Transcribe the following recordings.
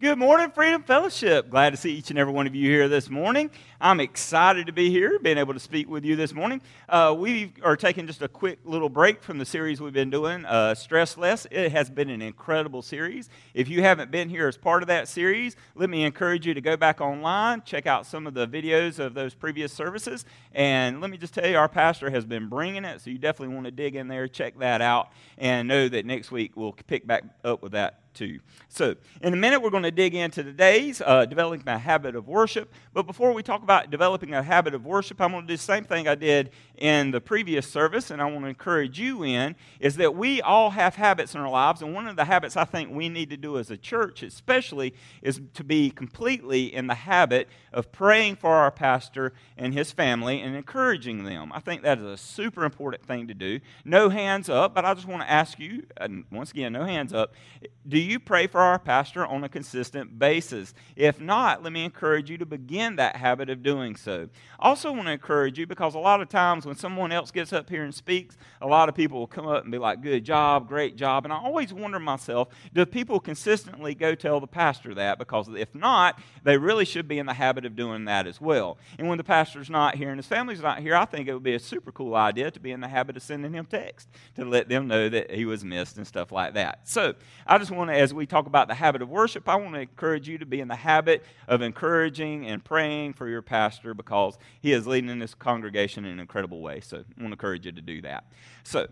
Good morning, Freedom Fellowship. Glad to see each and every one of you here this morning. I'm excited to be here, being able to speak with you this morning. Uh, we are taking just a quick little break from the series we've been doing, uh, Stress Less. It has been an incredible series. If you haven't been here as part of that series, let me encourage you to go back online, check out some of the videos of those previous services, and let me just tell you, our pastor has been bringing it, so you definitely want to dig in there, check that out, and know that next week we'll pick back up with that too. So, in a minute, we're going to dig into today's uh, developing a habit of worship. But before we talk about developing a habit of worship, I'm going to do the same thing I did in the previous service, and I want to encourage you in is that we all have habits in our lives, and one of the habits I think we need to do as a church, especially, is to be completely in the habit of praying for our pastor and his family and encouraging them. I think that is a super important thing to do. No hands up, but I just want to ask you, once again, no hands up. Do you pray for our pastor on a consistent basis? If not, let me encourage you to begin that habit of doing so. I also want to encourage you because a lot of times when someone else gets up here and speaks, a lot of people will come up and be like, good job, great job. And I always wonder myself, do people consistently go tell the pastor that? Because if not, they really should be in the habit of doing that as well. And when the pastor's not here and his family's not here, I think it would be a super cool idea to be in the habit of sending him text to let them know that he was missed and stuff like that. So I just want as we talk about the habit of worship, I want to encourage you to be in the habit of encouraging and praying for your pastor because he is leading this congregation in an incredible way. So I want to encourage you to do that. So,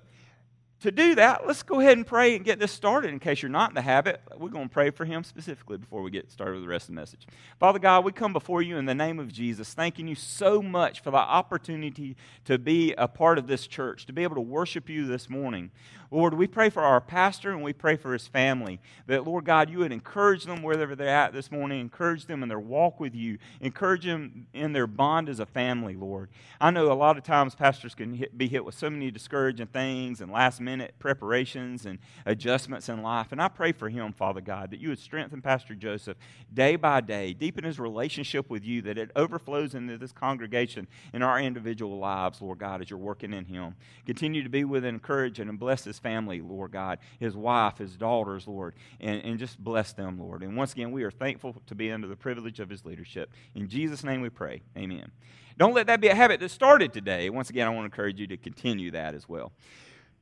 to do that, let's go ahead and pray and get this started. In case you're not in the habit, we're going to pray for him specifically before we get started with the rest of the message. Father God, we come before you in the name of Jesus, thanking you so much for the opportunity to be a part of this church, to be able to worship you this morning. Lord, we pray for our pastor and we pray for his family. That, Lord God, you would encourage them wherever they're at this morning, encourage them in their walk with you, encourage them in their bond as a family, Lord. I know a lot of times pastors can hit, be hit with so many discouraging things and last minute preparations and adjustments in life. And I pray for him, Father God, that you would strengthen Pastor Joseph day by day, deepen his relationship with you, that it overflows into this congregation in our individual lives, Lord God, as you're working in him. Continue to be with and encourage and bless his family, Lord God, his wife, his daughters, Lord, and, and just bless them, Lord. And once again, we are thankful to be under the privilege of his leadership. In Jesus' name we pray. Amen. Don't let that be a habit that started today. Once again, I want to encourage you to continue that as well.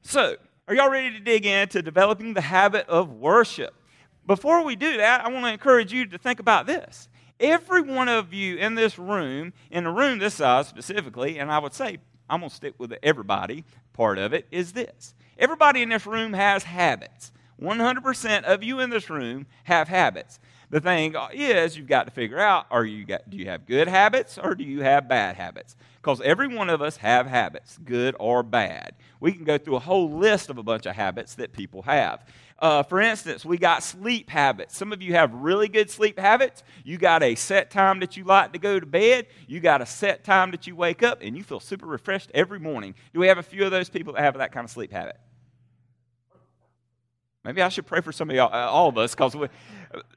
So, are y'all ready to dig into developing the habit of worship? Before we do that, I want to encourage you to think about this. Every one of you in this room, in a room this size specifically, and I would say I'm going to stick with the everybody part of it, is this Everybody in this room has habits. 100% of you in this room have habits. The thing is, you've got to figure out are you got, do you have good habits or do you have bad habits? Because every one of us have habits, good or bad. We can go through a whole list of a bunch of habits that people have. Uh, for instance, we got sleep habits. Some of you have really good sleep habits. You got a set time that you like to go to bed. You got a set time that you wake up, and you feel super refreshed every morning. Do we have a few of those people that have that kind of sleep habit? Maybe I should pray for some of y'all, uh, all of us, because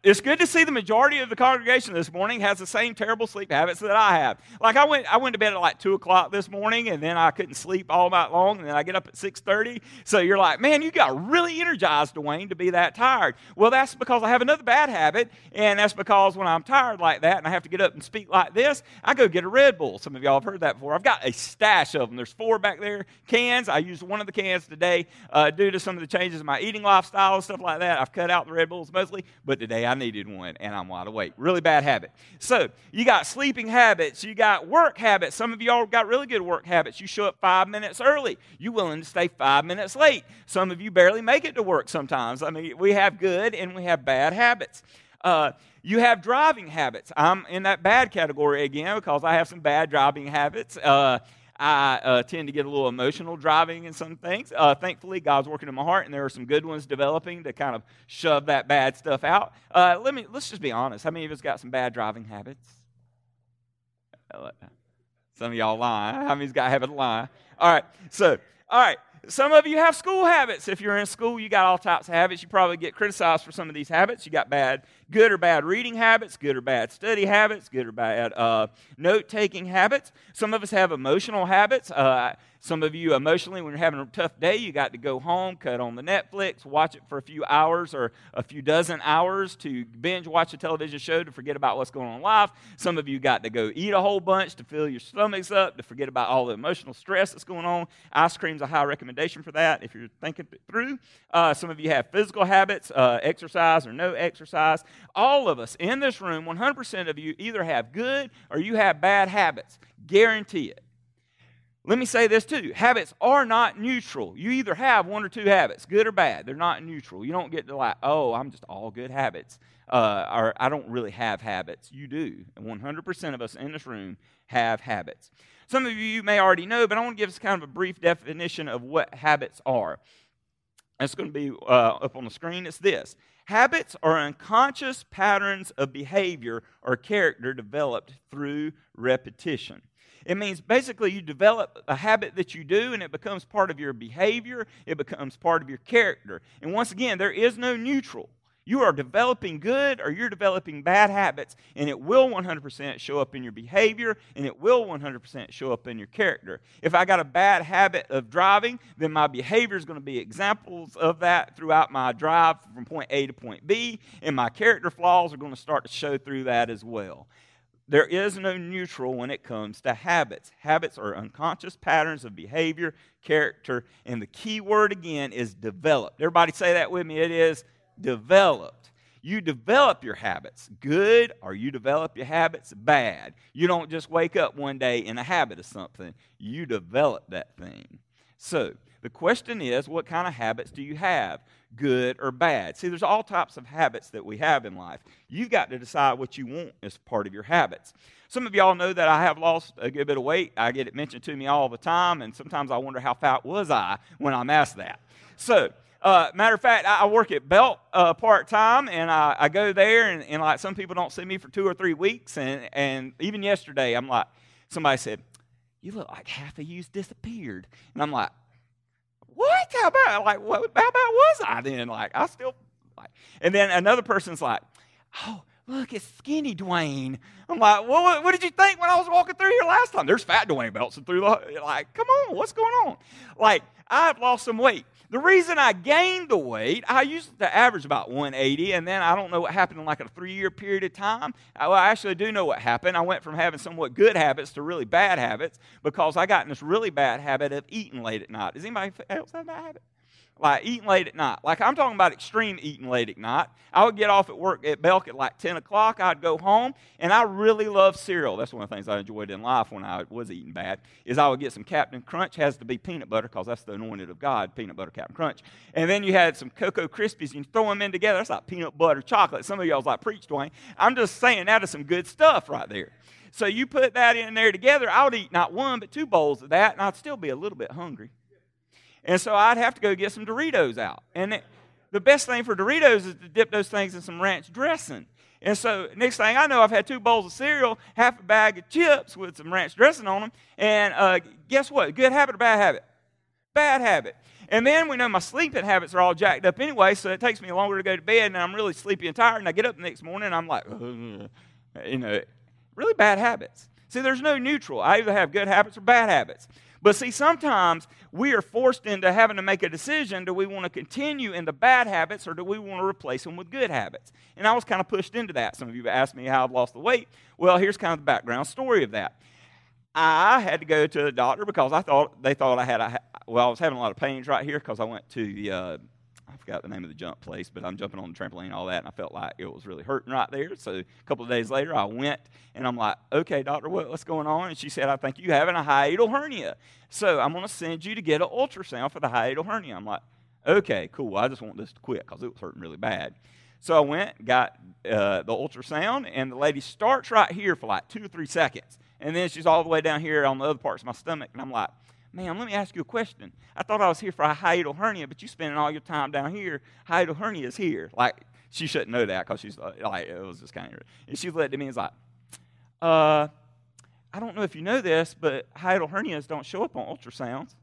it's good to see the majority of the congregation this morning has the same terrible sleep habits that I have. Like I went, I went to bed at like two o'clock this morning, and then I couldn't sleep all night long, and then I get up at six thirty. So you're like, man, you got really energized, Dwayne, to be that tired. Well, that's because I have another bad habit, and that's because when I'm tired like that and I have to get up and speak like this, I go get a Red Bull. Some of y'all have heard that before. I've got a stash of them. There's four back there, cans. I used one of the cans today uh, due to some of the changes in my eating lifestyle and stuff like that. I've cut out the Red Bulls mostly, but today I needed one and I'm wide awake. Really bad habit. So you got sleeping habits, you got work habits. Some of y'all got really good work habits. You show up five minutes early. You willing to stay five minutes late. Some of you barely make it to work sometimes. I mean, we have good and we have bad habits. Uh, you have driving habits. I'm in that bad category again because I have some bad driving habits. Uh, I uh, tend to get a little emotional driving in some things. Uh, thankfully, God's working in my heart, and there are some good ones developing to kind of shove that bad stuff out. Uh, let me let's just be honest. How many of us got some bad driving habits? Some of y'all lie. How many's got a habit of lying? All right. So, all right. Some of you have school habits. If you're in school, you got all types of habits. You probably get criticized for some of these habits. You got bad, good or bad reading habits, good or bad study habits, good or bad uh, note taking habits. Some of us have emotional habits. Uh, some of you emotionally, when you're having a tough day, you got to go home, cut on the Netflix, watch it for a few hours or a few dozen hours to binge watch a television show to forget about what's going on in life. Some of you got to go eat a whole bunch to fill your stomachs up, to forget about all the emotional stress that's going on. Ice cream's a high recommendation for that if you're thinking it through. Uh, some of you have physical habits, uh, exercise or no exercise. All of us in this room, 100% of you either have good or you have bad habits. Guarantee it. Let me say this too habits are not neutral. You either have one or two habits, good or bad. They're not neutral. You don't get to like, oh, I'm just all good habits, uh, or I don't really have habits. You do. And 100% of us in this room have habits. Some of you may already know, but I want to give us kind of a brief definition of what habits are. It's going to be uh, up on the screen. It's this Habits are unconscious patterns of behavior or character developed through repetition. It means basically you develop a habit that you do and it becomes part of your behavior, it becomes part of your character. And once again, there is no neutral. You are developing good or you're developing bad habits, and it will 100% show up in your behavior and it will 100% show up in your character. If I got a bad habit of driving, then my behavior is going to be examples of that throughout my drive from point A to point B, and my character flaws are going to start to show through that as well. There is no neutral when it comes to habits. Habits are unconscious patterns of behavior, character, and the key word again is developed. Everybody say that with me. It is developed. You develop your habits good, or you develop your habits bad. You don't just wake up one day in a habit of something, you develop that thing. So, the question is what kind of habits do you have? good or bad. See, there's all types of habits that we have in life. You've got to decide what you want as part of your habits. Some of y'all know that I have lost a good bit of weight. I get it mentioned to me all the time, and sometimes I wonder how fat was I when I'm asked that. So, uh, matter of fact, I, work at Belk uh, part time, and I, I, go there, and, and, like some people don't see me for two or three weeks, and, and even yesterday, I'm like, somebody said, "You look like half of you's disappeared," and I'm like, what? How about like what? How about was I then? Like I still like. And then another person's like, oh. Look, it's skinny Dwayne. I'm like, well, what, what, did you think when I was walking through here last time? There's fat Dwayne belts through the like. Come on, what's going on? Like, I've lost some weight. The reason I gained the weight, I used to average about 180, and then I don't know what happened in like a three year period of time. I, well, I actually do know what happened. I went from having somewhat good habits to really bad habits because I got in this really bad habit of eating late at night. Does anybody else have that habit? Like eating late at night. Like I'm talking about extreme eating late at night. I would get off at work at Belk at like 10 o'clock. I'd go home, and I really love cereal. That's one of the things I enjoyed in life when I was eating bad. Is I would get some Captain Crunch. Has to be peanut butter because that's the anointed of God, peanut butter Captain Crunch. And then you had some Cocoa Krispies, and you throw them in together. That's like peanut butter chocolate. Some of y'all's like preach, Dwayne. I'm just saying that is some good stuff right there. So you put that in there together. I would eat not one but two bowls of that, and I'd still be a little bit hungry. And so I'd have to go get some Doritos out. And it, the best thing for Doritos is to dip those things in some ranch dressing. And so next thing I know, I've had two bowls of cereal, half a bag of chips with some ranch dressing on them. And uh, guess what? Good habit or bad habit? Bad habit. And then we know my sleeping habits are all jacked up anyway, so it takes me longer to go to bed, and I'm really sleepy and tired. And I get up the next morning, and I'm like, you know, really bad habits. See, there's no neutral. I either have good habits or bad habits. But see, sometimes we are forced into having to make a decision do we want to continue in the bad habits or do we want to replace them with good habits? And I was kind of pushed into that. Some of you have asked me how I've lost the weight. Well, here's kind of the background story of that. I had to go to the doctor because I thought they thought I had a well, I was having a lot of pains right here because I went to the uh, I forgot the name of the jump place, but I'm jumping on the trampoline, all that, and I felt like it was really hurting right there. So a couple of days later, I went and I'm like, okay, doctor, what, what's going on? And she said, I think you're having a hiatal hernia. So I'm going to send you to get an ultrasound for the hiatal hernia. I'm like, okay, cool. I just want this to quit because it was hurting really bad. So I went, got uh, the ultrasound, and the lady starts right here for like two or three seconds. And then she's all the way down here on the other parts of my stomach. And I'm like, Ma'am, let me ask you a question. I thought I was here for a hiatal hernia, but you're spending all your time down here. Hiatal hernia is here. Like, she shouldn't know that because she's like, it was just kind of. And she looked at me and was like, uh, I don't know if you know this, but hiatal hernias don't show up on ultrasounds.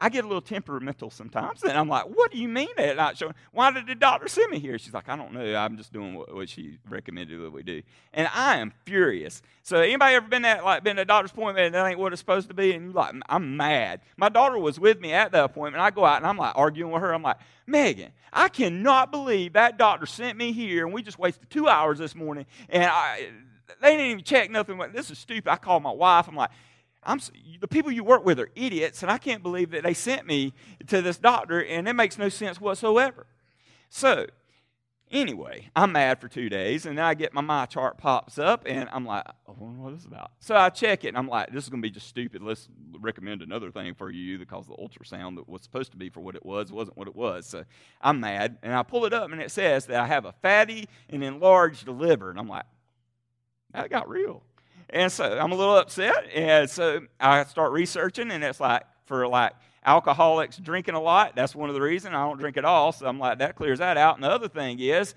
I get a little temperamental sometimes, and I'm like, "What do you mean that not showing? Why did the doctor send me here?" She's like, "I don't know. I'm just doing what, what she recommended that we do." And I am furious. So, anybody ever been at like been at a doctor's appointment and that ain't what it's supposed to be? And you like, I'm mad. My daughter was with me at the appointment. I go out and I'm like arguing with her. I'm like, Megan, I cannot believe that doctor sent me here, and we just wasted two hours this morning, and I they didn't even check nothing. This is stupid. I called my wife. I'm like, I'm, the people you work with are idiots, and I can't believe that they sent me to this doctor, and it makes no sense whatsoever. So, anyway, I'm mad for two days, and then I get my my chart pops up, and I'm like, oh, what is this about? So I check it, and I'm like, this is going to be just stupid. Let's recommend another thing for you because the ultrasound that was supposed to be for what it was wasn't what it was. So I'm mad, and I pull it up, and it says that I have a fatty and enlarged liver, and I'm like, that got real. And so I'm a little upset. And so I start researching, and it's like for like alcoholics drinking a lot. That's one of the reasons I don't drink at all. So I'm like, that clears that out. And the other thing is,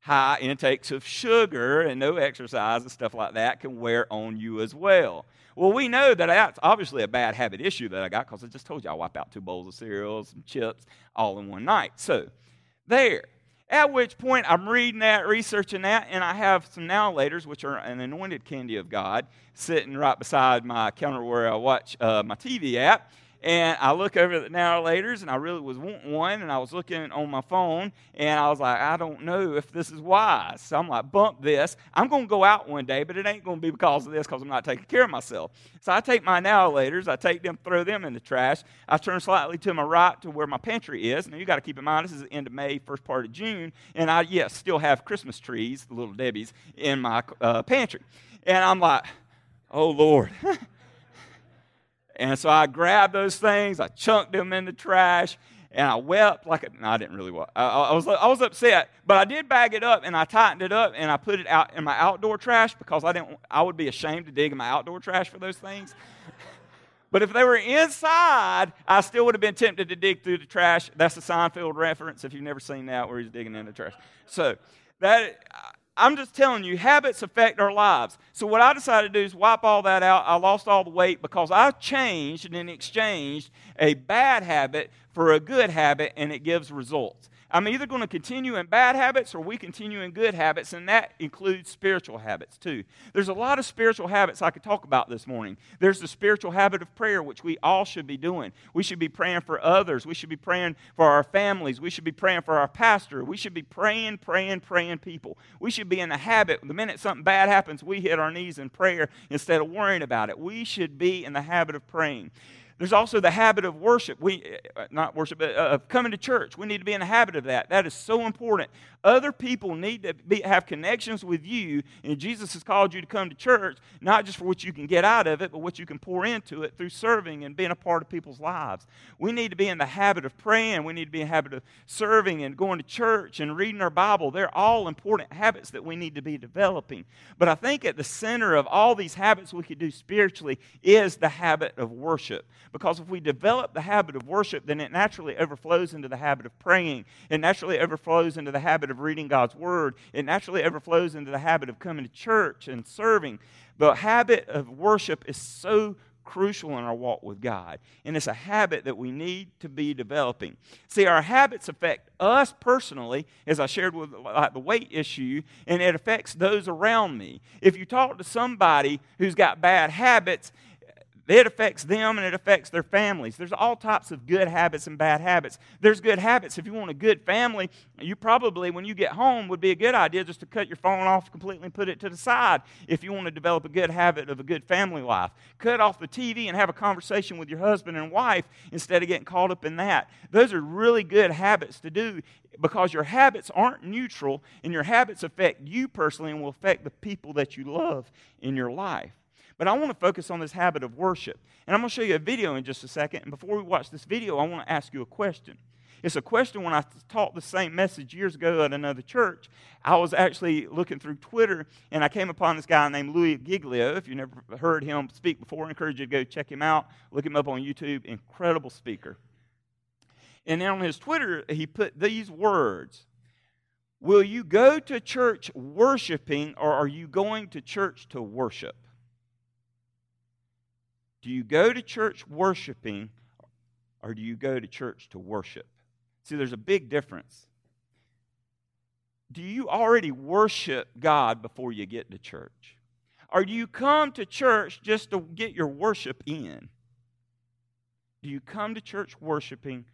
high intakes of sugar and no exercise and stuff like that can wear on you as well. Well, we know that that's obviously a bad habit issue that I got because I just told you I wipe out two bowls of cereal, some chips, all in one night. So, there. At which point, I'm reading that, researching that, and I have some now which are an anointed candy of God, sitting right beside my counter where I watch uh, my TV at. And I look over at the now and I really was wanting one, and I was looking on my phone, and I was like, I don't know if this is wise. So I'm like, bump this. I'm going to go out one day, but it ain't going to be because of this, because I'm not taking care of myself. So I take my now I take them, throw them in the trash. I turn slightly to my right to where my pantry is. Now you got to keep in mind this is the end of May, first part of June, and I yes still have Christmas trees, the little Debbie's, in my uh, pantry. And I'm like, oh Lord. And so I grabbed those things, I chunked them in the trash, and I wept like a, no, I didn't really weep. I, I, was, I was upset, but I did bag it up and I tightened it up and I put it out in my outdoor trash because I didn't. I would be ashamed to dig in my outdoor trash for those things. but if they were inside, I still would have been tempted to dig through the trash. That's a Seinfeld reference if you've never seen that, where he's digging in the trash. So that I'm just telling you, habits affect our lives. So, what I decided to do is wipe all that out. I lost all the weight because I changed and then exchanged a bad habit for a good habit, and it gives results. I'm either going to continue in bad habits or we continue in good habits, and that includes spiritual habits too. There's a lot of spiritual habits I could talk about this morning. There's the spiritual habit of prayer, which we all should be doing. We should be praying for others. We should be praying for our families. We should be praying for our pastor. We should be praying, praying, praying people. We should be in the habit, the minute something bad happens, we hit our knees in prayer instead of worrying about it. We should be in the habit of praying. There's also the habit of worship. We, uh, not worship, but uh, of coming to church. We need to be in the habit of that. That is so important. Other people need to be, have connections with you, and Jesus has called you to come to church, not just for what you can get out of it, but what you can pour into it through serving and being a part of people's lives. We need to be in the habit of praying. We need to be in the habit of serving and going to church and reading our Bible. They're all important habits that we need to be developing. But I think at the center of all these habits we could do spiritually is the habit of worship. Because if we develop the habit of worship, then it naturally overflows into the habit of praying. It naturally overflows into the habit of of reading God's Word, it naturally overflows into the habit of coming to church and serving. The habit of worship is so crucial in our walk with God. And it's a habit that we need to be developing. See, our habits affect us personally, as I shared with like the weight issue, and it affects those around me. If you talk to somebody who's got bad habits, it affects them and it affects their families. There's all types of good habits and bad habits. There's good habits. If you want a good family, you probably, when you get home, would be a good idea just to cut your phone off completely and put it to the side if you want to develop a good habit of a good family life. Cut off the TV and have a conversation with your husband and wife instead of getting caught up in that. Those are really good habits to do because your habits aren't neutral and your habits affect you personally and will affect the people that you love in your life. But I want to focus on this habit of worship. And I'm going to show you a video in just a second. And before we watch this video, I want to ask you a question. It's a question when I taught the same message years ago at another church. I was actually looking through Twitter and I came upon this guy named Louis Giglio. If you never heard him speak before, I encourage you to go check him out. Look him up on YouTube. Incredible speaker. And on his Twitter, he put these words Will you go to church worshiping or are you going to church to worship? Do you go to church worshiping or do you go to church to worship? See, there's a big difference. Do you already worship God before you get to church? Or do you come to church just to get your worship in? Do you come to church worshiping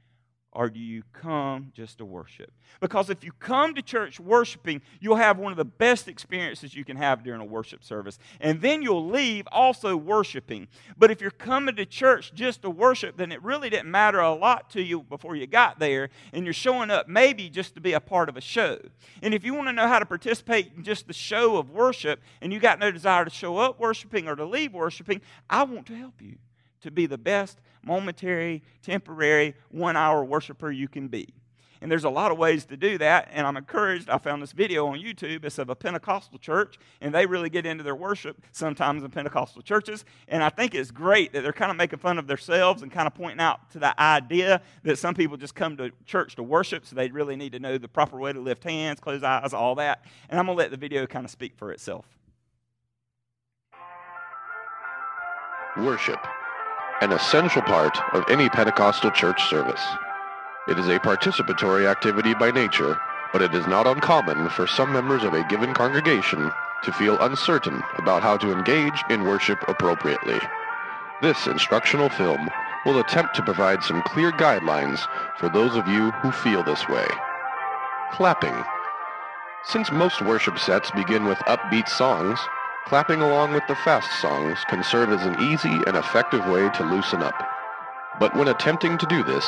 or do you come just to worship? Because if you come to church worshiping, you'll have one of the best experiences you can have during a worship service. And then you'll leave also worshiping. But if you're coming to church just to worship, then it really didn't matter a lot to you before you got there. And you're showing up maybe just to be a part of a show. And if you want to know how to participate in just the show of worship and you got no desire to show up worshiping or to leave worshiping, I want to help you to be the best momentary, temporary, one hour worshiper you can be. And there's a lot of ways to do that. And I'm encouraged. I found this video on YouTube. It's of a Pentecostal church, and they really get into their worship sometimes in Pentecostal churches. And I think it's great that they're kind of making fun of themselves and kind of pointing out to the idea that some people just come to church to worship, so they really need to know the proper way to lift hands, close eyes, all that. And I'm going to let the video kind of speak for itself. Worship an essential part of any Pentecostal church service. It is a participatory activity by nature, but it is not uncommon for some members of a given congregation to feel uncertain about how to engage in worship appropriately. This instructional film will attempt to provide some clear guidelines for those of you who feel this way. Clapping. Since most worship sets begin with upbeat songs, Clapping along with the fast songs can serve as an easy and effective way to loosen up. But when attempting to do this,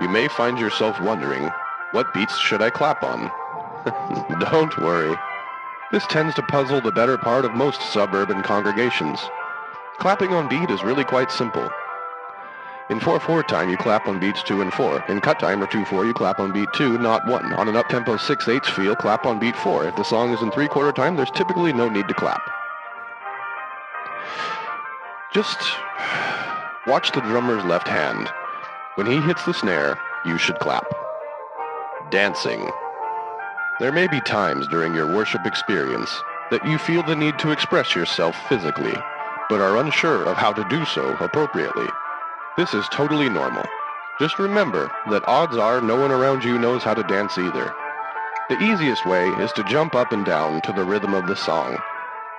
you may find yourself wondering, what beats should I clap on? Don't worry. This tends to puzzle the better part of most suburban congregations. Clapping on beat is really quite simple. In 4-4 time, you clap on beats 2 and 4. In cut time or 2-4, you clap on beat 2, not 1. On an up-tempo 6-8 feel, clap on beat 4. If the song is in 3-quarter time, there's typically no need to clap. Just watch the drummer's left hand. When he hits the snare, you should clap. Dancing. There may be times during your worship experience that you feel the need to express yourself physically, but are unsure of how to do so appropriately. This is totally normal. Just remember that odds are no one around you knows how to dance either. The easiest way is to jump up and down to the rhythm of the song.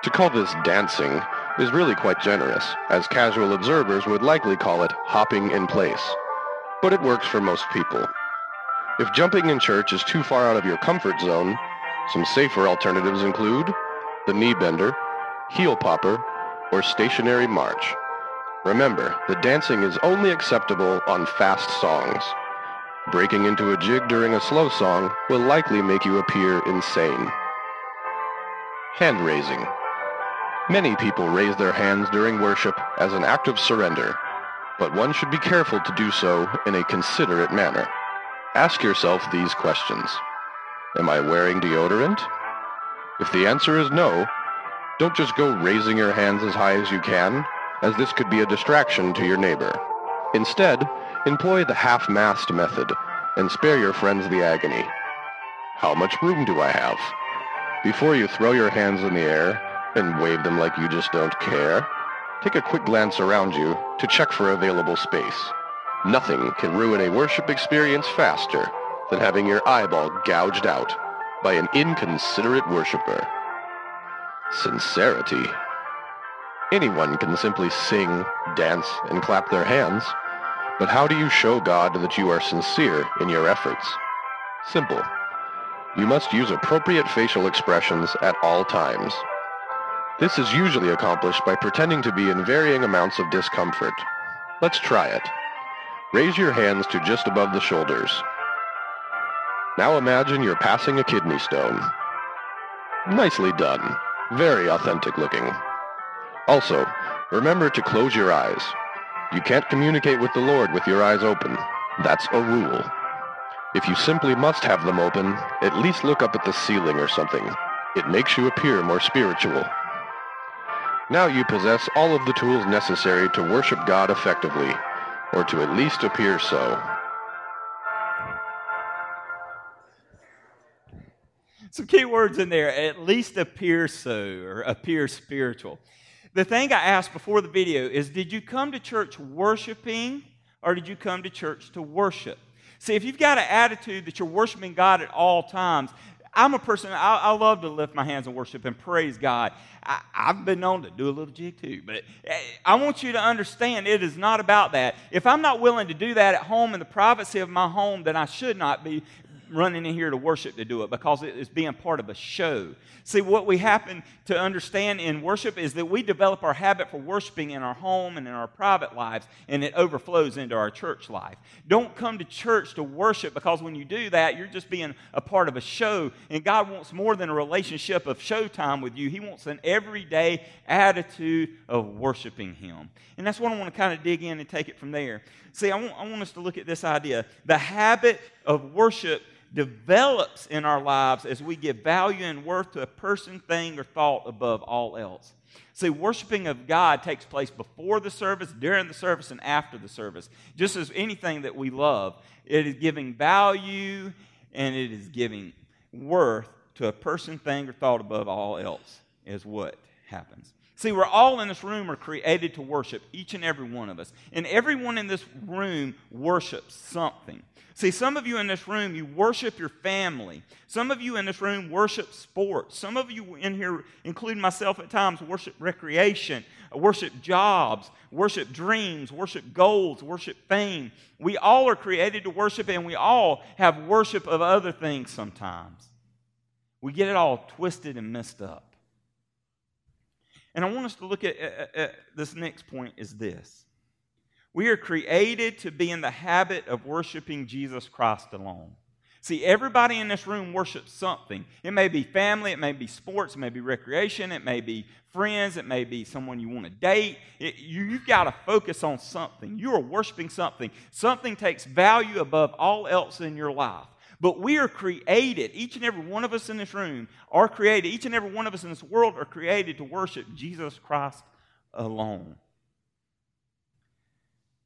To call this dancing is really quite generous, as casual observers would likely call it hopping in place. But it works for most people. If jumping in church is too far out of your comfort zone, some safer alternatives include the knee bender, heel popper, or stationary march. Remember, the dancing is only acceptable on fast songs. Breaking into a jig during a slow song will likely make you appear insane. Hand raising. Many people raise their hands during worship as an act of surrender, but one should be careful to do so in a considerate manner. Ask yourself these questions. Am I wearing deodorant? If the answer is no, don't just go raising your hands as high as you can, as this could be a distraction to your neighbor. Instead, employ the half-mast method and spare your friends the agony. How much room do I have? Before you throw your hands in the air, and wave them like you just don't care. Take a quick glance around you to check for available space. Nothing can ruin a worship experience faster than having your eyeball gouged out by an inconsiderate worshiper. Sincerity. Anyone can simply sing, dance, and clap their hands, but how do you show God that you are sincere in your efforts? Simple. You must use appropriate facial expressions at all times. This is usually accomplished by pretending to be in varying amounts of discomfort. Let's try it. Raise your hands to just above the shoulders. Now imagine you're passing a kidney stone. Nicely done. Very authentic looking. Also, remember to close your eyes. You can't communicate with the Lord with your eyes open. That's a rule. If you simply must have them open, at least look up at the ceiling or something. It makes you appear more spiritual. Now you possess all of the tools necessary to worship God effectively, or to at least appear so. Some key words in there, at least appear so, or appear spiritual. The thing I asked before the video is Did you come to church worshiping, or did you come to church to worship? See, if you've got an attitude that you're worshiping God at all times, I'm a person, I, I, love to lift my hands and worship and praise God. I, have been known to do a little jig too, but eh, I want you to understand it is not about that. If I'm not willing to do that at home in the privacy of my home, then I should not be running in here to worship to do it because it is being part of a show. See, what we happen to understand in worship is that we develop our habit for worshiping in our home and in our private lives, and it overflows into our church life. Don't come to church to worship because when you do that, you're just being a part of a show, and God wants more than a relationship of showtime with you. He wants an everyday attitude of worshiping Him. And that's what I want to kind of dig in and take it from there. See, I want, I want us to look at this idea. The habit of worship develops in our lives as we give value and worth to a person, thing, or thought above all else. See, worshiping of God takes place before the service, during the service, and after the service. Just as anything that we love, it is giving value and it is giving worth to a person, thing, or thought above all else, is what happens. See, we're all in this room are created to worship, each and every one of us. And everyone in this room worships something. See, some of you in this room, you worship your family. Some of you in this room worship sports. Some of you in here, including myself at times, worship recreation, worship jobs, worship dreams, worship goals, worship fame. We all are created to worship, and we all have worship of other things sometimes. We get it all twisted and messed up. And I want us to look at, at, at, this next point is this. We are created to be in the habit of worshiping Jesus Christ alone. See, everybody in this room worships something. It may be family, it may be sports, it may be recreation, it may be friends, it may be someone you want to date. It, you, you've got to focus on something. You are worshiping something. Something takes value above all else in your life. But we are created, each and every one of us in this room are created, each and every one of us in this world are created to worship Jesus Christ alone.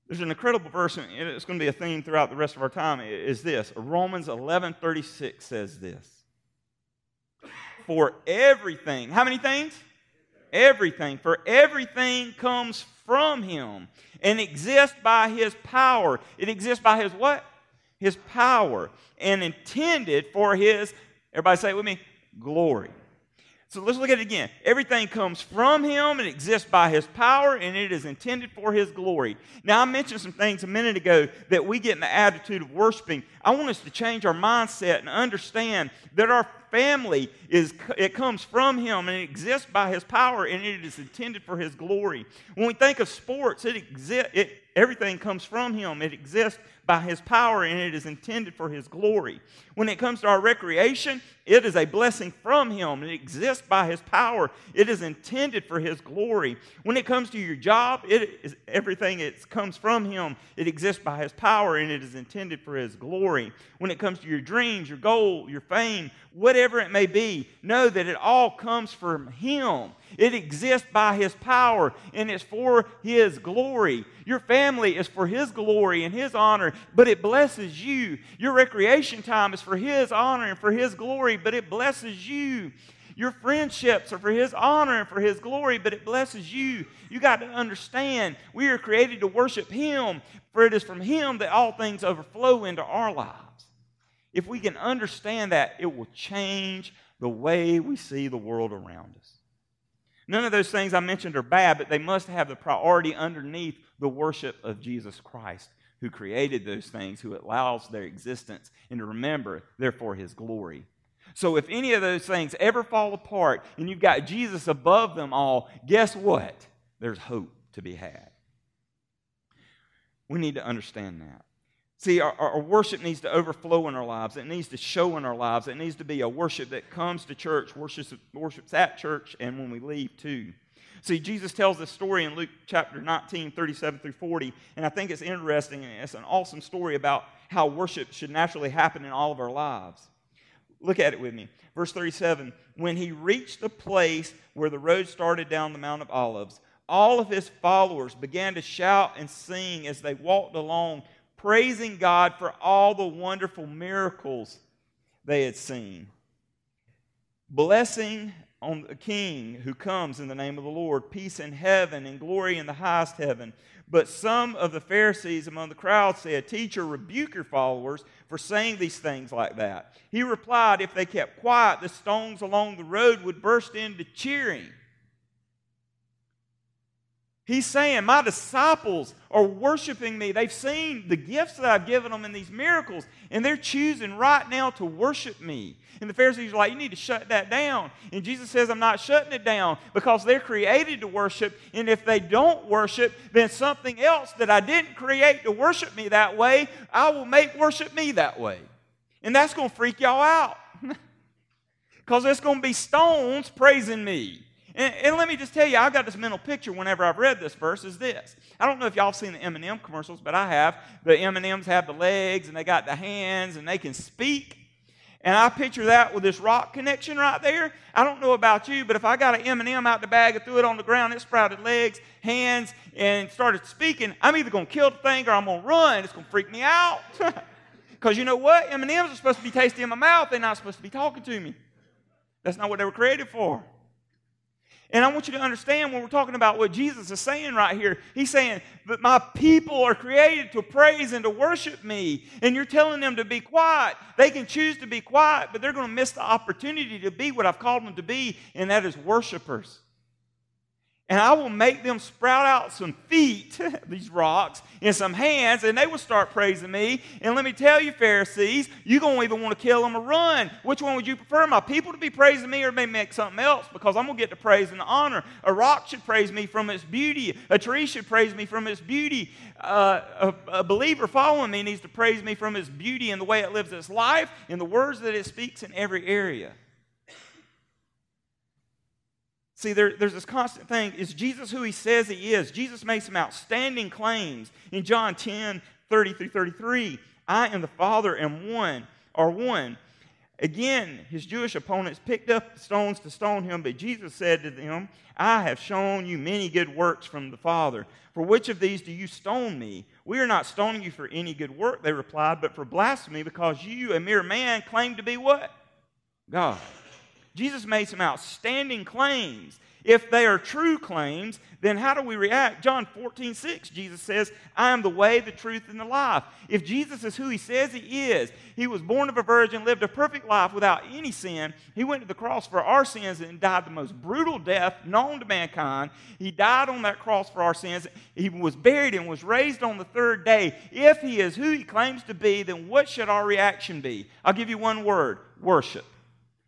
There's an incredible verse, and it's going to be a theme throughout the rest of our time, is this. Romans 11.36 says this. For everything, how many things? Everything. For everything comes from him and exists by his power. It exists by his what? His power and intended for his, everybody say it with me, glory. So let's look at it again. Everything comes from him and exists by his power, and it is intended for his glory. Now, I mentioned some things a minute ago that we get in the attitude of worshiping. I want us to change our mindset and understand that our family is it comes from him and it exists by his power and it is intended for his glory. When we think of sports, it exists it everything comes from him. It exists by his power and it is intended for his glory. When it comes to our recreation, it is a blessing from him. It exists by his power. It is intended for his glory. When it comes to your job, it is everything it comes from him. It exists by his power and it is intended for his glory. When it comes to your dreams, your goal, your fame, whatever it may be, know that it all comes from him. It exists by His power and it's for His glory. Your family is for His glory and His honor, but it blesses you. Your recreation time is for His honor and for His glory, but it blesses you. Your friendships are for His honor and for His glory, but it blesses you. You got to understand we are created to worship Him, for it is from Him that all things overflow into our lives. If we can understand that, it will change the way we see the world around us. None of those things I mentioned are bad, but they must have the priority underneath the worship of Jesus Christ, who created those things, who allows their existence, and to remember, therefore, his glory. So if any of those things ever fall apart and you've got Jesus above them all, guess what? There's hope to be had. We need to understand that. See, our, our, worship needs to overflow in our lives. It needs to show in our lives. It needs to be a worship that comes to church, worships, worships at church, and when we leave too. See, Jesus tells this story in Luke chapter 19, 37 through 40, and I think it's interesting it's an awesome story about how worship should naturally happen in all of our lives. Look at it with me. Verse 37 When he reached the place where the road started down the Mount of Olives, all of his followers began to shout and sing as they walked along praising God for all the wonderful miracles they had seen. Blessing on the king who comes in the name of the Lord, peace in heaven and glory in the highest heaven. But some of the Pharisees among the crowd said, Teacher, rebuke your followers for saying these things like that. He replied, If they kept quiet, the stones along the road would burst into cheering. He's saying, My disciples are worshiping me. They've seen the gifts that I've given them in these miracles, and they're choosing right now to worship me. And the Pharisees are like, You need to shut that down. And Jesus says, I'm not shutting it down because they're created to worship. And if they don't worship, then something else that I didn't create to worship me that way, I will make worship me that way. And that's going to freak y'all out because there's going to be stones praising me. And, and, let me just tell you, I've got this mental picture whenever I've read this verse is this. I don't know if y'all have seen the M&M commercials, but I have. The M&Ms have the legs and they got the hands and they can speak. And I picture that with this rock connection right there. I don't know about you, but if I got an M&M out the bag and threw it on the ground, it sprouted legs, hands, and started speaking, I'm either going to kill the thing or I'm going to run. It's going to freak me out. Because you know what? M&Ms are supposed to be tasty in my mouth. They're not supposed to be talking to me. That's not what they were created for. And I want you to understand when we're talking about what Jesus is saying right here, he's saying that my people are created to praise and to worship me. And you're telling them to be quiet. They can choose to be quiet, but they're going to miss the opportunity to be what I've called them to be, and that is worshipers and I will make them sprout out some feet, these rocks, and some hands, and they will start praising me. And let me tell you, Pharisees, you're going to want to kill them or run. Which one would you prefer? My people to be praising me or maybe make something else? Because I'm going to get the praise and the honor. A rock should praise me from its beauty, a tree should praise me from its beauty. Uh, a, a believer following me needs to praise me from its beauty and the way it lives its life and the words that it speaks in every area. See, there, there's this constant thing. Is Jesus who he says he is? Jesus makes some outstanding claims. In John 10, 30 through 33, I and the Father am one, are one. Again, his Jewish opponents picked up stones to stone him, but Jesus said to them, I have shown you many good works from the Father. For which of these do you stone me? We are not stoning you for any good work, they replied, but for blasphemy, because you, a mere man, claim to be what? God. Jesus made some outstanding claims. If they are true claims, then how do we react? John 14, 6, Jesus says, I am the way, the truth, and the life. If Jesus is who he says he is, he was born of a virgin, lived a perfect life without any sin. He went to the cross for our sins and died the most brutal death known to mankind. He died on that cross for our sins. He was buried and was raised on the third day. If he is who he claims to be, then what should our reaction be? I'll give you one word worship.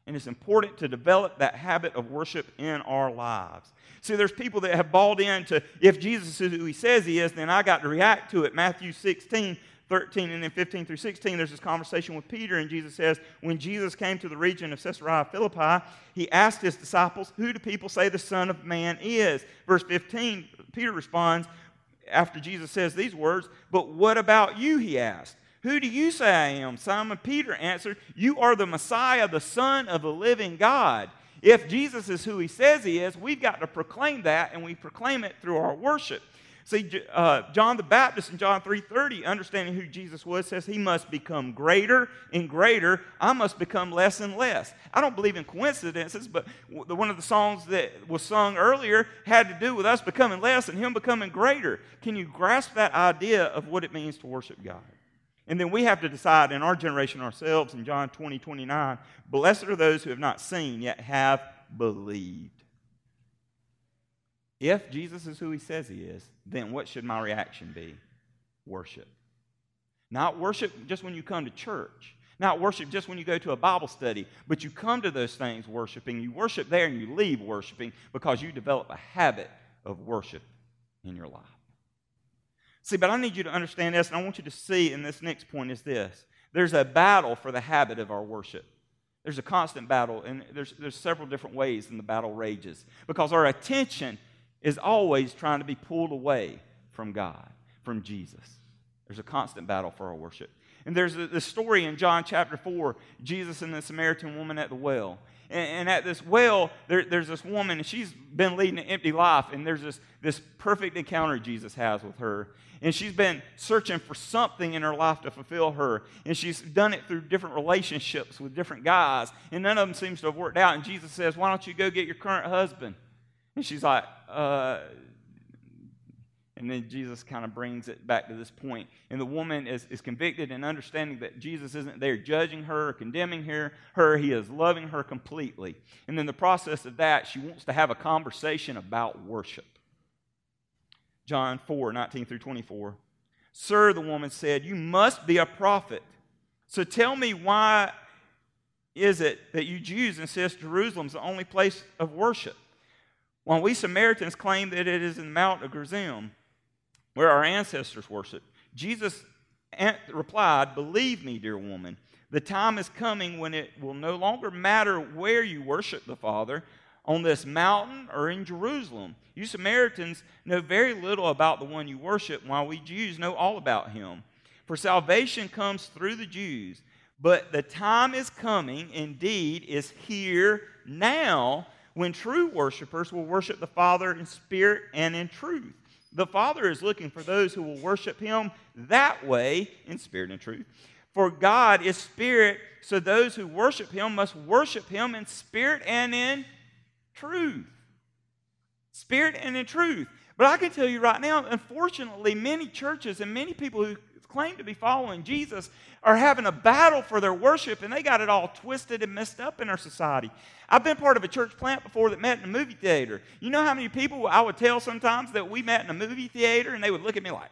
And it's important to develop that habit of worship in our lives. See, there's people that have bought into if Jesus is who he says he is, then I got to react to it. Matthew 16, 13, and then 15 through 16, there's this conversation with Peter, and Jesus says, When Jesus came to the region of Caesarea Philippi, he asked his disciples, Who do people say the Son of Man is? Verse 15, Peter responds, after Jesus says these words, But what about you? He asked. Who do you say I am? Simon Peter answered, You are the Messiah, the Son of the living God. If Jesus is who he says he is, we've got to proclaim that, and we proclaim it through our worship. See, uh, John the Baptist in John 3.30, understanding who Jesus was, says he must become greater and greater. I must become less and less. I don't believe in coincidences, but one of the songs that was sung earlier had to do with us becoming less and him becoming greater. Can you grasp that idea of what it means to worship God? And then we have to decide in our generation ourselves in John 20, 29, blessed are those who have not seen yet have believed. If Jesus is who he says he is, then what should my reaction be? Worship. Not worship just when you come to church. Not worship just when you go to a Bible study, but you come to those things worshiping. You worship there and you leave worshiping because you develop a habit of worship in your life. See, but I need you to understand this, and I want you to see in this next point is this there's a battle for the habit of our worship. There's a constant battle, and there's, there's several different ways in the battle rages because our attention is always trying to be pulled away from God, from Jesus. There's a constant battle for our worship. And there's the story in John chapter 4 Jesus and the Samaritan woman at the well. And, at this well, there, there's this woman, and she's been leading an empty life, and there's this, this perfect encounter Jesus has with her. And she's been searching for something in her life to fulfill her. And she's done it through different relationships with different guys. And none of them seems to have worked out. And Jesus says, Why don't you go get your current husband? And she's like, uh, and then Jesus kind of brings it back to this point. And the woman is, is convicted and understanding that Jesus isn't there judging her or condemning her, her. He is loving her completely. And in the process of that, she wants to have a conversation about worship. John 4 19 through 24. Sir, the woman said, You must be a prophet. So tell me why is it that you Jews insist Jerusalem's the only place of worship? While we Samaritans claim that it is in the Mount of Gerizim where our ancestors worshiped. Jesus replied, Believe me, dear woman, the time is coming when it will no longer matter where you worship the Father, on this mountain or in Jerusalem. You Samaritans know very little about the one you worship, while we Jews know all about him. For salvation comes through the Jews. But the time is coming, indeed, is here now, when true worshipers will worship the Father in spirit and in truth. The Father is looking for those who will worship Him that way in spirit and truth. For God is spirit, so those who worship Him must worship Him in spirit and in truth. Spirit and in truth. But I can tell you right now, unfortunately, many churches and many people who claim to be following Jesus are having a battle for their worship, and they got it all twisted and messed up in our society. I've been part of a church plant before that met in a movie theater. You know how many people I would tell sometimes that we met in a movie theater, and they would look at me like,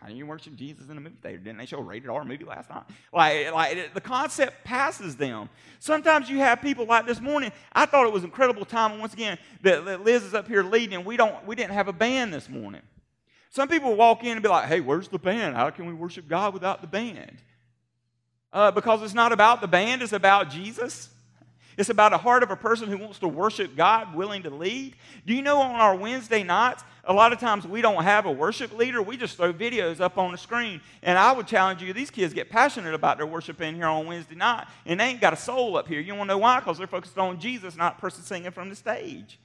how do you worship Jesus in a movie theater? Didn't they show a rated R movie last night? Like, like the concept passes them. Sometimes you have people like this morning. I thought it was incredible time. once again, that, that Liz is up here leading, and we don't we didn't have a band this morning. Some people walk in and be like, hey, where's the band? How can we worship God without the band? Uh, because it's not about the band, it's about Jesus. It's about a heart of a person who wants to worship God, willing to lead. Do you know on our Wednesday nights, a lot of times we don't have a worship leader. We just throw videos up on the screen. And I would challenge you, these kids get passionate about their worship in here on Wednesday night, and they ain't got a soul up here. You want to know why? Because they're focused on Jesus, not person singing from the stage.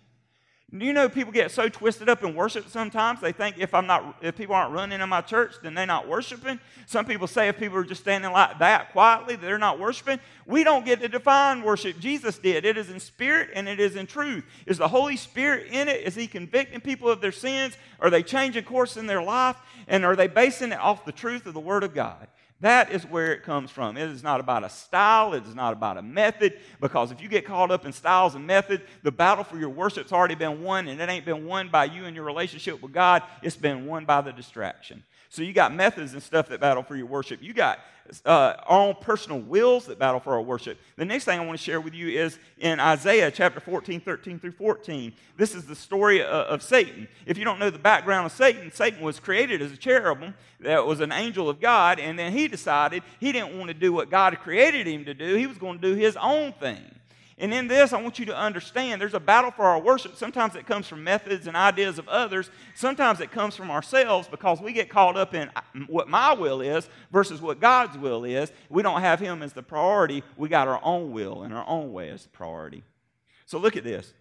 Do you know people get so twisted up in worship sometimes? They think if I'm not if people aren't running in my church, then they're not worshiping. Some people say if people are just standing like that quietly, they're not worshiping. We don't get to define worship. Jesus did. It is in spirit and it is in truth. Is the Holy Spirit in it? Is he convicting people of their sins? Are they changing course in their life? And are they basing it off the truth of the Word of God? That is where it comes from. It is not about a style, it is not about a method, because if you get caught up in styles and methods, the battle for your worship's already been won, and it ain't been won by you and your relationship with God, it's been won by the distraction. So you got methods and stuff that battle for your worship. You got uh, our own personal wills that battle for our worship. The next thing I want to share with you is in Isaiah chapter 14, 13 through 14. This is the story of, of Satan. If you don't know the background of Satan, Satan was created as a cherubim that was an angel of God, and then he decided he didn't want to do what God created him to do. He was going to do his own thing. And in this, I want you to understand there's a battle for our worship. Sometimes it comes from methods and ideas of others. Sometimes it comes from ourselves because we get caught up in uh, what my will is versus what God's will is. We don't have Him as the priority. We got our own will and our own way as the priority. So look at this.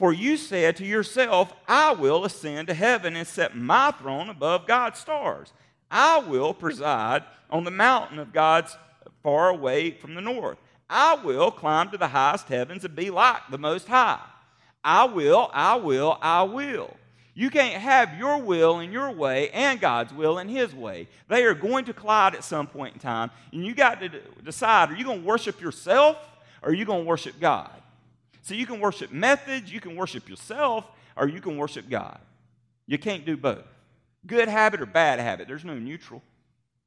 For you said to yourself, I will ascend to heaven and set my throne above God's stars. I will preside on the mountain of God's far away from the north. I will climb to the highest heavens and be like the Most High. I will, I will, I will. You can't have your will in your way and God's will in His way. They are going to collide at some point in time, and you got to decide are you going to worship yourself or are you going to worship God? So you can worship methods, you can worship yourself, or you can worship God. You can't do both. Good habit or bad habit. There's no neutral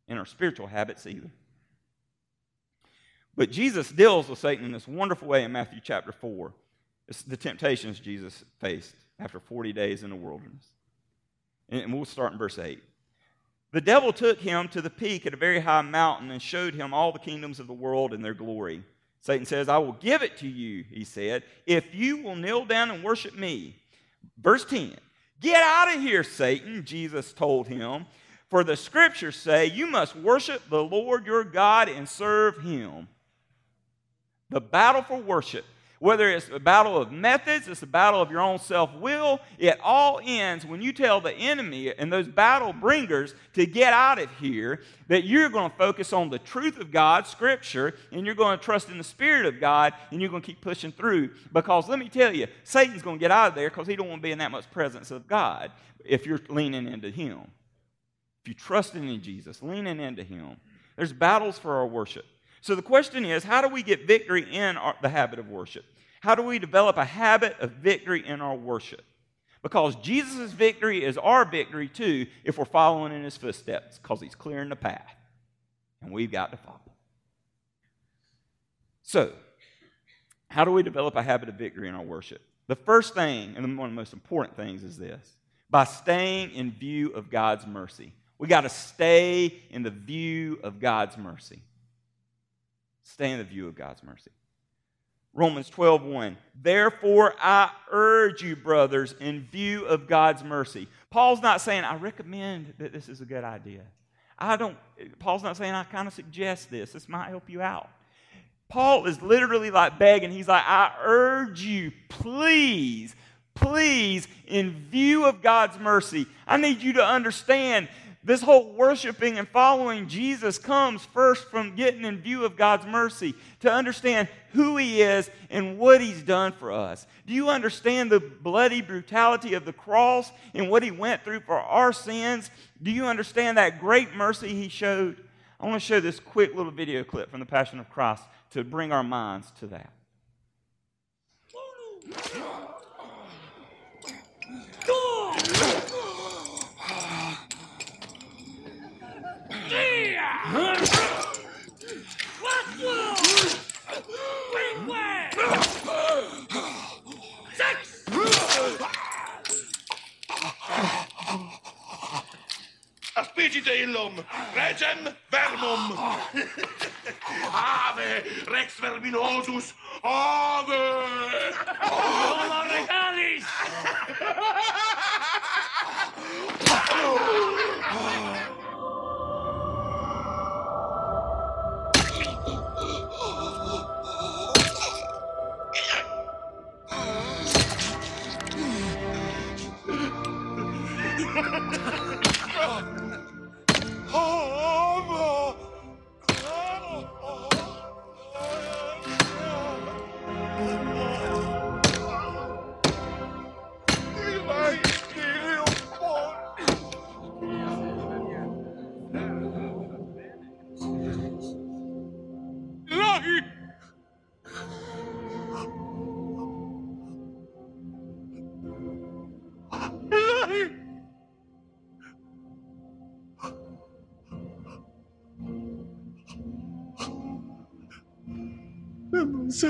in our spiritual habits either. But Jesus deals with Satan in this wonderful way in Matthew chapter 4. It's the temptations Jesus faced after 40 days in the wilderness. And we'll start in verse 8. The devil took him to the peak at a very high mountain and showed him all the kingdoms of the world and their glory. Satan says, I will give it to you, he said, if you will kneel down and worship me. Verse 10 Get out of here, Satan, Jesus told him. For the scriptures say, You must worship the Lord your God and serve him. The battle for worship Whether it's a battle of methods, it's a battle of your own self will, it all ends when you tell the enemy and those battle bringers to get out of here that you're going to focus on the truth of God, Scripture, and you're going to trust in the Spirit of God, and you're going to keep pushing through. Because let me tell you, Satan's going to get out of there because he don't want to be in that much presence of God if you're leaning into him. If you're trusting in Jesus, leaning into him. There's battles for our worship. So the question is how do we get victory in our, the habit of worship? How do we develop a habit of victory in our worship? Because Jesus' victory is our victory too if we're following in his footsteps, because he's clearing the path. And we've got to follow. So, how do we develop a habit of victory in our worship? The first thing, and one of the most important things, is this by staying in view of God's mercy. We got to stay in the view of God's mercy. Stay in the view of God's mercy. Romans 12, 1. Therefore, I urge you, brothers, in view of God's mercy. Paul's not saying, I recommend that this is a good idea. I don't, Paul's not saying, I kind of suggest this. This might help you out. Paul is literally like begging. He's like, I urge you, please, please, in view of God's mercy, I need you to understand this whole worshiping and following Jesus comes first from getting in view of God's mercy to understand who He is and what He's done for us. Do you understand the bloody brutality of the cross and what He went through for our sins? Do you understand that great mercy He showed? I want to show this quick little video clip from the Passion of Christ to bring our minds to that. Aspigite illum, regem vermum. Ave, rex verminosus, ave! Homo regalis! Ha ha ha! I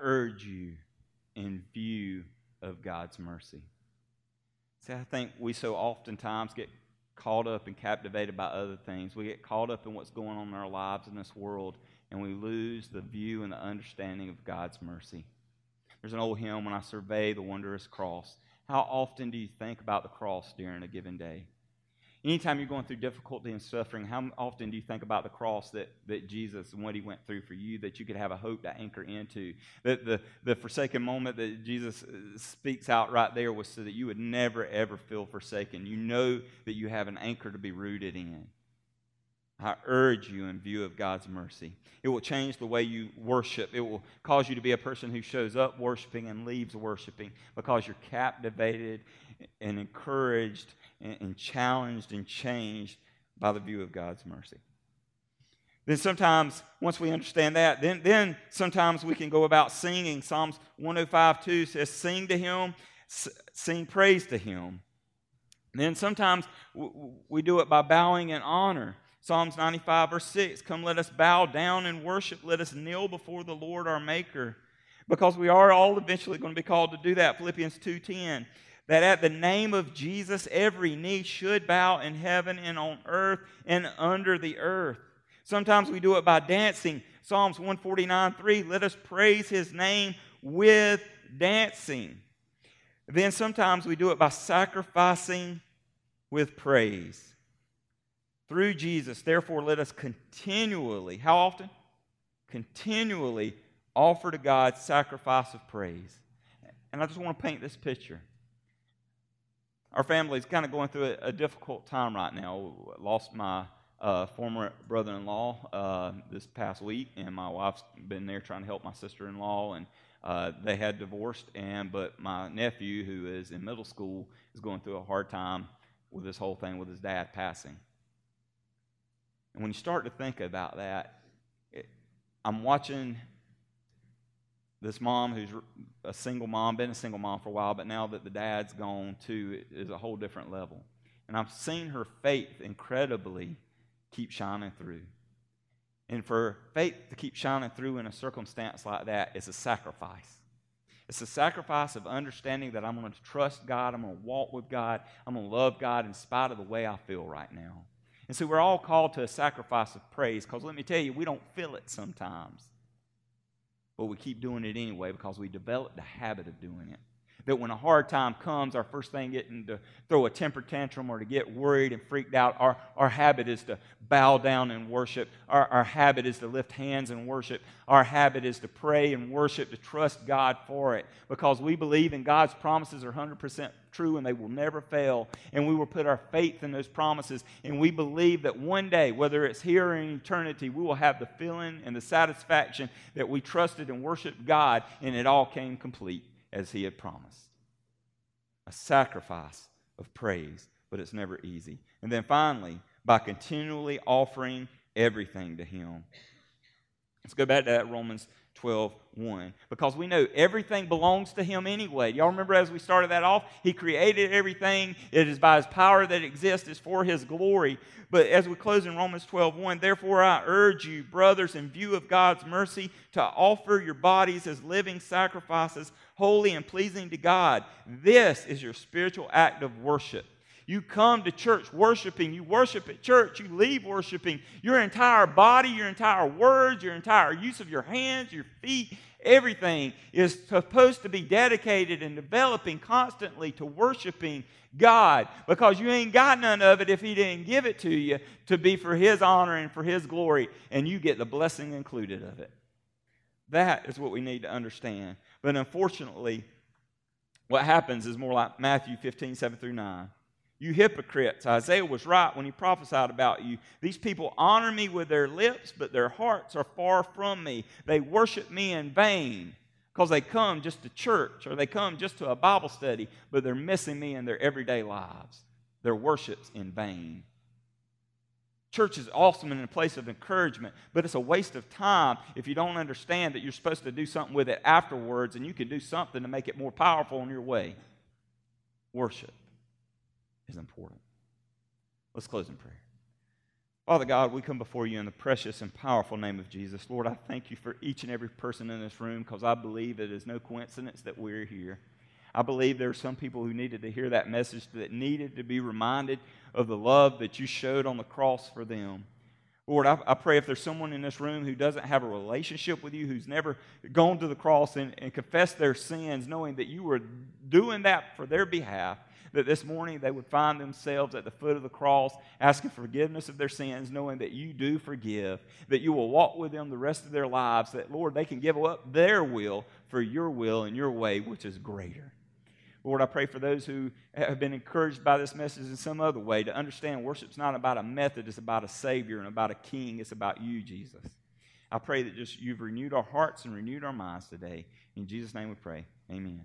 urge you in view of God's mercy. See, I think we so oftentimes get caught up and captivated by other things. We get caught up in what's going on in our lives in this world, and we lose the view and the understanding of God's mercy. There's an old hymn when I survey the wondrous cross. How often do you think about the cross during a given day? Anytime you're going through difficulty and suffering, how often do you think about the cross that, that Jesus and what he went through for you that you could have a hope to anchor into? That the, the forsaken moment that Jesus uh, speaks out right there was so that you would never, ever feel forsaken. You know that you have an anchor to be rooted in. I urge you in view of God's mercy. It will change the way you worship. It will cause you to be a person who shows up worshiping and leaves worshiping because you're captivated and encouraged and, and challenged and changed by the view of God's mercy. Then sometimes, once we understand that, then, then sometimes we can go about singing. Psalms 105 2 says, Sing to him, sing praise to him. And then sometimes we do it by bowing in honor. Psalms 95 verse 6 Come, let us bow down and worship. Let us kneel before the Lord our Maker. Because we are all eventually going to be called to do that. Philippians 2:10 that at the name of Jesus, every knee should bow in heaven and on earth and under the earth. Sometimes we do it by dancing. Psalms 149 3, let us praise his name with dancing. Then sometimes we do it by sacrificing with praise. Through Jesus, therefore, let us continually, how often? Continually offer to God sacrifice of praise. And I just want to paint this picture. Our family is kind of going through a, a difficult time right now. Lost my uh, former brother-in-law uh, this past week, and my wife's been there trying to help my sister-in-law, and uh, they had divorced. And but my nephew, who is in middle school, is going through a hard time with this whole thing with his dad passing. And when you start to think about that, it, I'm watching this mom who's a single mom, been a single mom for a while, but now that the dad's gone too, is a whole different level. And I've seen her faith incredibly keep shining through. And for faith to keep shining through in a circumstance like that is a sacrifice. It's a sacrifice of understanding that I'm going to trust God, I'm going to walk with God, I'm going to love God in spite of the way I feel right now. And so we're all called to a sacrifice of praise because let me tell you, we don't feel it sometimes. But we keep doing it anyway because we developed the habit of doing it that when a hard time comes, our first thing getting to throw a temper tantrum or to get worried and freaked out, our, our habit is to bow down and worship. Our, our habit is to lift hands and worship. Our habit is to pray and worship, to trust God for it, because we believe in God's promises are 100% true and they will never fail. And we will put our faith in those promises. And we believe that one day, whether it's here or in eternity, we will have the feeling and the satisfaction that we trusted and worshiped God and it all came complete as he had promised. A sacrifice of praise, but it's never easy. And then finally, by continually offering everything to him. Let's go back to that Romans 12 1. Because we know everything belongs to him anyway. Y'all remember as we started that off? He created everything. It is by his power that exists, it's for his glory. But as we close in Romans 12 1, therefore I urge you, brothers, in view of God's mercy, to offer your bodies as living sacrifices, holy and pleasing to God. This is your spiritual act of worship. You come to church worshiping, you worship at church, you leave worshiping. Your entire body, your entire words, your entire use of your hands, your feet, everything is supposed to be dedicated and developing constantly to worshiping God because you ain't got none of it if He didn't give it to you to be for His honor and for His glory, and you get the blessing included of it. That is what we need to understand. But unfortunately, what happens is more like Matthew 15, 7 through 9. You hypocrites. Isaiah was right when he prophesied about you. These people honor me with their lips, but their hearts are far from me. They worship me in vain because they come just to church or they come just to a Bible study, but they're missing me in their everyday lives. Their worship's in vain. Church is awesome and a place of encouragement, but it's a waste of time if you don't understand that you're supposed to do something with it afterwards and you can do something to make it more powerful in your way. Worship is important. Let's close in prayer. Father God, we come before you in the precious and powerful name of Jesus. Lord, I thank you for each and every person in this room because I believe it is no coincidence that we're here. I believe there are some people who needed to hear that message that needed to be reminded of the love that you showed on the cross for them. Lord, I, I, pray if there's someone in this room who doesn't have a relationship with you, who's never gone to the cross and, and confessed their sins, knowing that you were doing that for their behalf, that this morning they would find themselves at the foot of the cross asking forgiveness of their sins, knowing that you do forgive, that you will walk with them the rest of their lives, that, Lord, they can give up their will for your will and your way, which is greater. Lord, I pray for those who have been encouraged by this message in some other way to understand worship's not about a method, it's about a Savior and about a King. It's about you, Jesus. I pray that just you've renewed our hearts and renewed our minds today. In Jesus' name we pray. Amen.